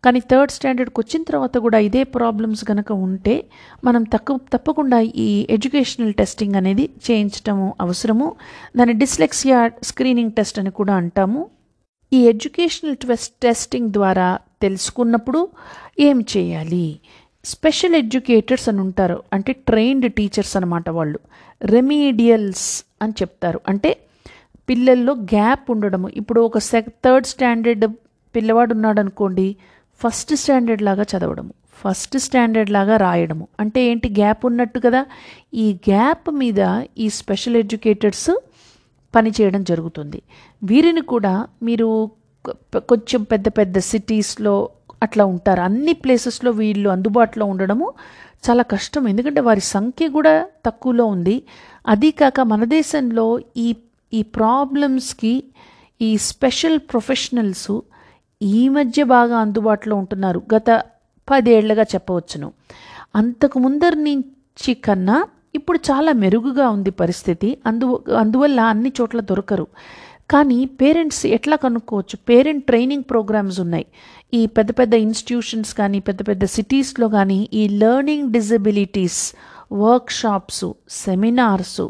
కానీ థర్డ్ స్టాండర్డ్కి వచ్చిన తర్వాత కూడా ఇదే ప్రాబ్లమ్స్ కనుక ఉంటే మనం తక్కువ తప్పకుండా ఈ ఎడ్యుకేషనల్ టెస్టింగ్ అనేది చేయించటము అవసరము. దాన్ని డిస్లెక్సియా స్క్రీనింగ్ టెస్ట్ అని కూడా అంటాము. ఈ ఎడ్యుకేషనల్ టెస్ట్ టెస్టింగ్ ద్వారా తెలుసుకున్నప్పుడు ఏం చేయాలి? స్పెషల్ ఎడ్యుకేటర్స్ అని ఉంటారు. అంటే ట్రైన్డ్ టీచర్స్ అనమాట వాళ్ళు. రెమీడియల్స్ అని చెప్తారు. అంటే పిల్లల్లో గ్యాప్ ఉండడము. ఇప్పుడు ఒక సెక్ థర్డ్ స్టాండర్డ్ పిల్లవాడు ఉన్నాడు అనుకోండి ఫస్ట్ స్టాండర్డ్ లాగా చదవడము. ఫస్ట్ స్టాండర్డ్ లాగా రాయడము. అంటే ఏంటి? గ్యాప్ ఉన్నట్టు కదా. ఈ గ్యాప్ మీద ఈ స్పెషల్ ఎడ్యుకేటర్స్ పనిచేయడం జరుగుతుంది. వీరిని కూడా మీరు కొంచెం పెద్ద పెద్ద సిటీస్లో అట్లా ఉంటారు. అన్ని ప్లేసెస్లో వీళ్ళు అందుబాటులో ఉండడము చాలా కష్టం. ఎందుకంటే వారి సంఖ్య కూడా తక్కువలో ఉంది. అది కాక మన దేశంలో ఈ ఈ ప్రాబ్లమ్స్కి ఈ స్పెషల్ ప్రొఫెషనల్స్ ఈ మధ్య బాగా అందుబాటులో ఉంటున్నారు. గత పదేళ్ళుగా చెప్పవచ్చును. అంతకు ముందర నుంచి కన్నా ఇప్పుడు చాలా మెరుగుగా ఉంది పరిస్థితి. అందు అందువల్ల అన్ని చోట్ల దొరకరు. కానీ పేరెంట్స్ ఎట్లా కనుక్కోవచ్చు? పేరెంట్ ట్రైనింగ్ ప్రోగ్రామ్స్ ఉన్నాయి. ఈ పెద్ద పెద్ద ఇన్స్టిట్యూషన్స్ కానీ పెద్ద పెద్ద సిటీస్లో కానీ ఈ learning disabilities workshops seminars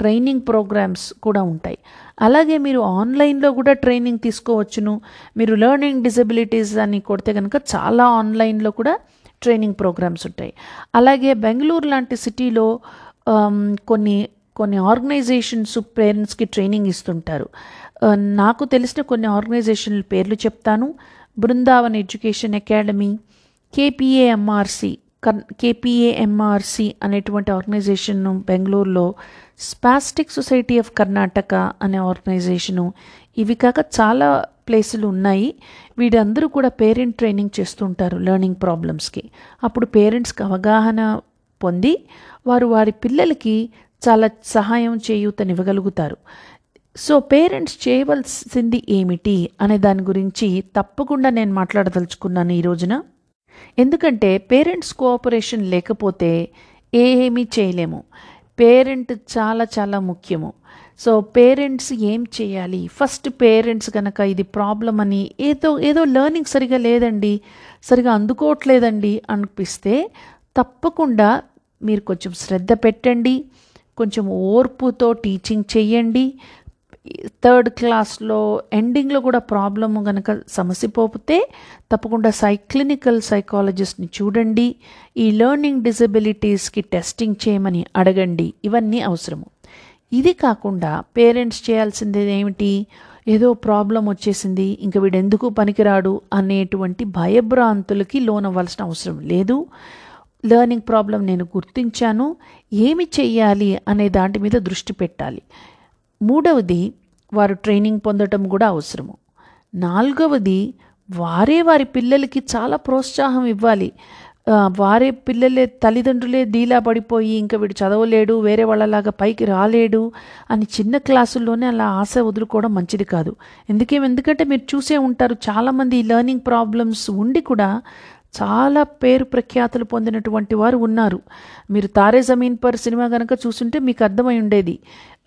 training programmes కూడా ఉంటాయి. అలాగే మీరు ఆన్లైన్లో కూడా ట్రైనింగ్ తీసుకోవచ్చును. మీరు లెర్నింగ్ డిజబిలిటీస్ అని కొడితే కనుక చాలా ఆన్లైన్లో కూడా ట్రైనింగ్ ప్రోగ్రామ్స్ ఉంటాయి. అలాగే బెంగళూరు లాంటి సిటీలో కొన్ని కొన్ని ఆర్గనైజేషన్స్ పేరెంట్స్కి ట్రైనింగ్ ఇస్తుంటారు. నాకు తెలిసిన కొన్ని ఆర్గనైజేషన్ల పేర్లు చెప్తాను. బృందావన్ ఎడ్యుకేషన్ అకాడమీ కేపీఏఎంఆర్సి కర్ కేపీఏఎంఆర్సి అనేటువంటి ఆర్గనైజేషన్ను బెంగళూరులో స్పాస్టిక్ సొసైటీ ఆఫ్ కర్ణాటక అనే ఆర్గనైజేషను ఇవి కాక చాలా ప్లేసులు ఉన్నాయి. వీడందరూ కూడా పేరెంట్ ట్రైనింగ్ చేస్తుంటారు లెర్నింగ్ ప్రాబ్లమ్స్కి. అప్పుడు పేరెంట్స్కి అవగాహన పొంది వారు వారి పిల్లలకి చాలా సహాయం చేయూతనివ్వగలుగుతారు. సో పేరెంట్స్ చేయవలసింది ఏమిటి అనే దాని గురించి తప్పకుండా నేను మాట్లాడదలుచుకున్నాను ఈ రోజున. ఎందుకంటే పేరెంట్స్ కోఆపరేషన్ లేకపోతే ఏమీ చేయలేము. పేరెంట్ చాలా చాలా ముఖ్యము. సో పేరెంట్స్ ఏం చేయాలి? ఫస్ట్ పేరెంట్స్ కనుక ఇది ప్రాబ్లం అని ఏదో ఏదో లెర్నింగ్ సరిగా లేదండి సరిగా అందుకోవట్లేదండి అనిపిస్తే తప్పకుండా మీరు కొంచెం శ్రద్ధ పెట్టండి కొంచెం ఓర్పుతో టీచింగ్ చేయండి థర్డ్ క్లాస్లో ఎండింగ్లో కూడా ప్రాబ్లమ్ కనుక సమస్య పోతే తప్పకుండా సైక్లినికల్ సైకాలజిస్ట్ని చూడండి. ఈ లెర్నింగ్ డిజబిలిటీస్కి టెస్టింగ్ చేయమని అడగండి. ఇవన్నీ అవసరము. ఇది కాకుండా పేరెంట్స్ చేయాల్సింది ఏమిటి? ఏదో ప్రాబ్లం వచ్చేసింది ఇంక వీడెందుకు పనికిరాడు అనేటువంటి భయభ్రాంతులకి లోనవ్వాల్సిన అవసరం లేదు. లెర్నింగ్ ప్రాబ్లం నేను గుర్తించాను. ఏమి చెయ్యాలి అనే దాని మీద దృష్టి పెట్టాలి. మూడవది వారు ట్రైనింగ్ పొందటం కూడా అవసరము. నాలుగవది వారే వారి పిల్లలకి చాలా ప్రోత్సాహం ఇవ్వాలి. వారే పిల్లలే తల్లిదండ్రులే డీలా పడిపోయి ఇంకా వీడు చదవలేడు వేరే వాళ్ళలాగా పైకి రాలేడు అని చిన్న క్లాసుల్లోనే అలా ఆశ వదులుకోవడం మంచిది కాదు. ఎందుకే ఎందుకంటే మీరు చూసే ఉంటారు చాలామంది ఈ లెర్నింగ్ ప్రాబ్లమ్స్ ఉండి కూడా చాలా పేరు ప్రఖ్యాతులు పొందినటువంటి వారు ఉన్నారు. మీరు తారే జమీన్ పర్ సినిమా కనుక చూసుంటే మీకు అర్థమై ఉండేది.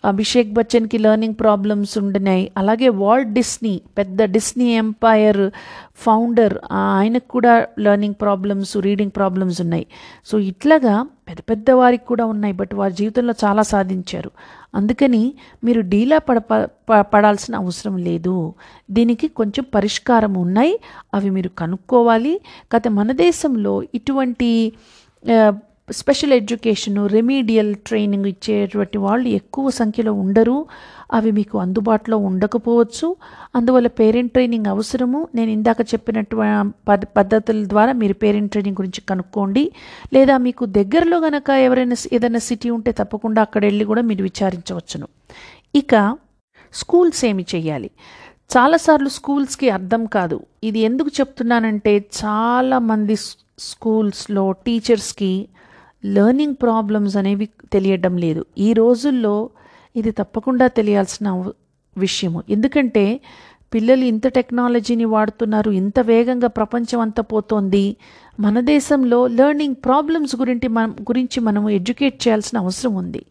అభిషేక్ బచ్చన్కి లెర్నింగ్ ప్రాబ్లమ్స్ ఉండినాయి. అలాగే వాల్ట్ డిస్నీ పెద్ద డిస్నీ ఎంపైర్ ఫౌండర్ ఆయనకు కూడా లెర్నింగ్ ప్రాబ్లమ్స్ రీడింగ్ ప్రాబ్లమ్స్ ఉన్నాయి. సో ఇట్లాగా పెద్ద పెద్ద వారికి కూడా ఉన్నాయి బట్ వారి జీవితంలో చాలా సాధించారు. అందుకని మీరు డీలా పడ ప- పడాల్సిన అవసరం లేదు. దీనికి కొంచెం పరిష్కారం ఉన్నాయి. అవి మీరు కనుక్కోవాలి. కాకపోతే మన దేశంలో ఇటువంటి స్పెషల్ ఎడ్యుకేషన్ రెమీడియల్ ట్రైనింగ్ ఇచ్చేటువంటి వాళ్ళు ఎక్కువ సంఖ్యలో ఉండరు. అవి మీకు అందుబాటులో ఉండకపోవచ్చు. అందువల్ల పేరెంట్ ట్రైనింగ్ అవసరము. నేను ఇందాక చెప్పినట్టు పద్ పద్ధతుల ద్వారా మీరు పేరెంట్ ట్రైనింగ్ గురించి కనుక్కోండి. లేదా మీకు దగ్గరలో గనక ఎవరైనా ఏదైనా సిటీ ఉంటే తప్పకుండా అక్కడ వెళ్ళి కూడా మీరు విచారించవచ్చును. ఇక స్కూల్స్ ఏమి చేయాలి? చాలాసార్లు స్కూల్స్కి అర్థం కాదు. ఇది ఎందుకు చెప్తున్నానంటే చాలామంది స్కూల్స్లో టీచర్స్కి లెర్నింగ్ ప్రాబ్లమ్స్ అనేవి తెలియడం లేదు. ఈ రోజుల్లో ఇది తప్పకుండా తెలియాల్సిన విషయము. ఎందుకంటే పిల్లలు ఇంత టెక్నాలజీని వాడుతున్నారు ఇంత వేగంగా ప్రపంచం అంతా పోతోంది. మన దేశంలో లెర్నింగ్ ప్రాబ్లమ్స్ గురించి మనం గురించి మనం ఎడ్యుకేట్ చేయాల్సిన అవసరం ఉంది.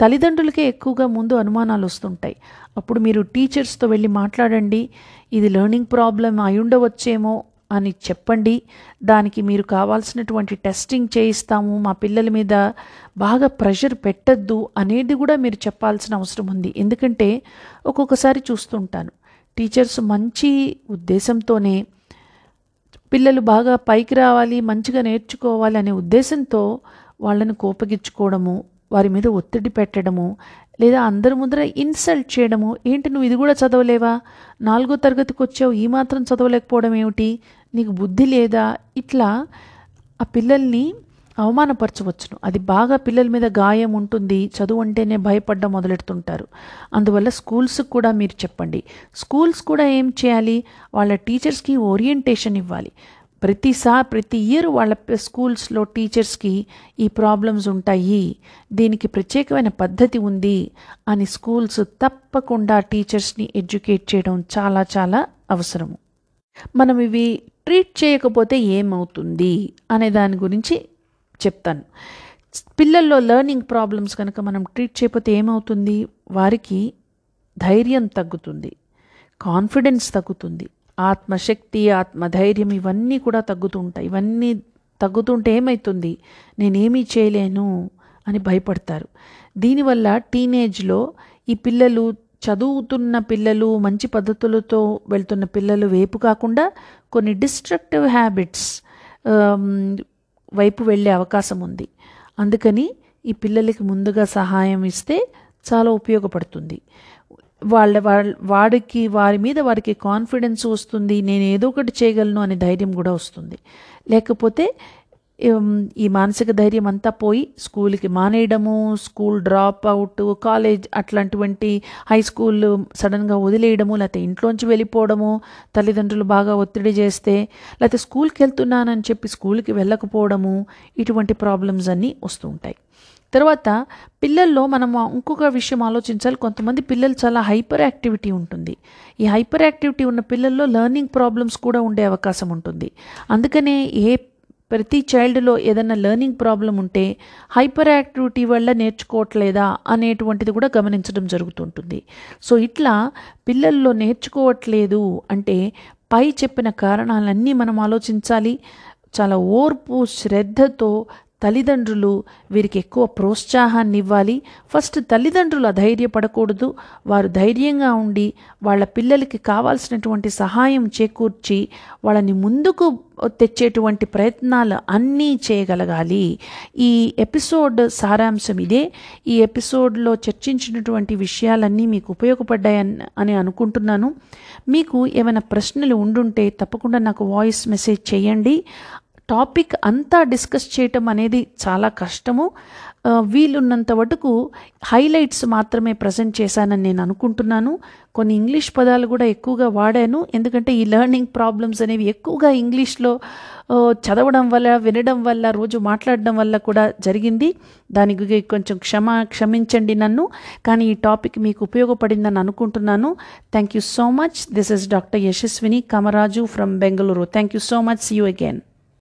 తల్లిదండ్రులకే ఎక్కువగా ముందు అనుమానాలు వస్తుంటాయి. అప్పుడు మీరు టీచర్స్తో వెళ్ళి మాట్లాడండి ఇది లెర్నింగ్ ప్రాబ్లం అయి ఉండవచ్చేమో అని చెప్పండి. దానికి మీరు కావాల్సినటువంటి టెస్టింగ్ చేయిస్తాము. మా పిల్లల మీద బాగా ప్రెషర్ పెట్టద్దు అనేది కూడా మీరు చెప్పాల్సిన అవసరం ఉంది. ఎందుకంటే ఒక్కొక్కసారి చూస్తుంటాను. టీచర్స్ మంచి ఉద్దేశంతోనే పిల్లలు బాగా పైకి రావాలి మంచిగా నేర్చుకోవాలి అనే ఉద్దేశంతో వాళ్ళని కోపగించుకోవడము వారి మీద ఒత్తిడి పెట్టడము లేదా అందరి ముందర ఇన్సల్ట్ చేయడము ఏంటి నువ్వు ఇది కూడా చదవలేవా? నాలుగో తరగతికి వచ్చావు ఈ మాత్రం చదవలేకపోవడం ఏమిటి? నీకు బుద్ధి లేదా? ఇట్లా ఆ పిల్లల్ని అవమానపరచవచ్చును. అది బాగా పిల్లల మీద గాయం ఉంటుంది. చదువు అంటేనే భయపడ్డం మొదలెడుతుంటారు. అందువల్ల స్కూల్స్కి కూడా మీరు చెప్పండి. స్కూల్స్ కూడా ఏం చేయాలి? వాళ్ళ టీచర్స్కి ఓరియంటేషన్ ఇవ్వాలి. ప్రతిసారి ప్రతి ఇయర్ వాళ్ళ స్కూల్స్లో టీచర్స్కి ఈ ప్రాబ్లమ్స్ ఉంటాయి. దీనికి ప్రత్యేకమైన పద్ధతి ఉంది అని స్కూల్స్ తప్పకుండా టీచర్స్ని ఎడ్యుకేట్ చేయడం చాలా చాలా అవసరము. మనం ఇవి ట్రీట్ చేయకపోతే ఏమవుతుంది అనే దాని గురించి చెప్తాను. పిల్లల్లో లెర్నింగ్ ప్రాబ్లమ్స్ కనుక మనం ట్రీట్ చేయకపోతే ఏమవుతుంది? వారికి ధైర్యం తగ్గుతుంది. కాన్ఫిడెన్స్ తగ్గుతుంది. ఆత్మశక్తి ఆత్మధైర్యం ఇవన్నీ కూడా తగ్గుతూ ఉంటాయి. ఇవన్నీ తగ్గుతుంటే ఏమవుతుంది నేనేమీ చేయలేను అని భయపడతారు. దీనివల్ల టీనేజ్లో ఈ పిల్లలు చదువుతున్న పిల్లలు మంచి పద్ధతులతో వెళ్తున్న పిల్లలు వైపు కాకుండా కొన్ని డిస్ట్రక్టివ్ హ్యాబిట్స్ వైపు వెళ్ళే అవకాశం ఉంది. అందుకని ఈ పిల్లలకి ముందుగా సహాయం ఇస్తే చాలా ఉపయోగపడుతుంది. వాళ్ళ వాళ్ళ వాడికి వారి మీద వారికి కాన్ఫిడెన్స్ వస్తుంది నేను ఏదో ఒకటి చేయగలను అనే ధైర్యం కూడా వస్తుంది. లేకపోతే ఈ మానసిక ధైర్యం అంతా పోయి స్కూల్కి మానేయడము స్కూల్ డ్రాప్ అవుట్ కాలేజ్ అట్లాంటివంటి హై స్కూల్ సడన్గా వదిలేయడము లేకపోతే ఇంట్లోంచి వెళ్ళిపోవడము తల్లిదండ్రులు బాగా ఒత్తిడి చేస్తే లేకపోతే స్కూల్కి వెళ్తున్నానని చెప్పి స్కూల్కి వెళ్ళకపోవడము ఇటువంటి ప్రాబ్లమ్స్ అన్నీ వస్తూ ఉంటాయి. తర్వాత పిల్లల్లో మనం ఇంకొక విషయం ఆలోచించాలి. కొంతమంది పిల్లలు చాలా హైపర్ యాక్టివిటీ ఉంటుంది. ఈ హైపర్ యాక్టివిటీ ఉన్న పిల్లల్లో లెర్నింగ్ ప్రాబ్లమ్స్ కూడా ఉండే అవకాశం ఉంటుంది. అందుకనే ఏ ప్రతి చైల్డ్లో ఏదైనా లెర్నింగ్ ప్రాబ్లం ఉంటే హైపర్ యాక్టివిటీ వల్ల నేర్చుకోవట్లేదా అనేటువంటిది కూడా గమనించడం జరుగుతుంటుంది. సో ఇట్లా పిల్లల్లో నేర్చుకోవట్లేదు అంటే పై చెప్పిన కారణాలన్నీ మనం ఆలోచించాలి. చాలా ఓర్పు శ్రద్ధతో తల్లిదండ్రులు వీరికి ఎక్కువ ప్రోత్సాహాన్ని ఇవ్వాలి ఫస్ట్ తల్లిదండ్రులు అధైర్యపడకూడదు. వారు ధైర్యంగా ఉండి వాళ్ళ పిల్లలకి కావాల్సినటువంటి సహాయం చేకూర్చి వాళ్ళని ముందుకు తెచ్చేటువంటి ప్రయత్నాలు అన్నీ చేయగలగాలి. ఈ ఎపిసోడ్ సారాంశం ఇదే. ఈ ఎపిసోడ్లో చర్చించినటువంటి విషయాలన్నీ మీకు ఉపయోగపడ్డాయని అని అనుకుంటున్నాను. మీకు ఏమైనా ప్రశ్నలు ఉండుంటే తప్పకుండా నాకు వాయిస్ మెసేజ్ చేయండి. టాపిక్ అంతా డిస్కస్ చేయటం అనేది చాలా కష్టము. వీలున్నంత వరకు హైలైట్స్ మాత్రమే ప్రజెంట్ చేశానని నేను అనుకుంటున్నాను. కొన్ని ఇంగ్లీష్ పదాలు కూడా ఎక్కువగా వాడాను. ఎందుకంటే ఈ లెర్నింగ్ ప్రాబ్లమ్స్ అనేవి ఎక్కువగా ఇంగ్లీష్లో చదవడం వల్ల వినడం వల్ల రోజు మాట్లాడడం వల్ల కూడా జరిగింది. దానికి కొంచెం క్షమ క్షమించండి నన్ను. కానీ ఈ టాపిక్ మీకు ఉపయోగపడిందని అనుకుంటున్నాను. Thank you so much. This is doctor Yashaswini Kamaraju from Bengaluru. Thank you so much. See you again.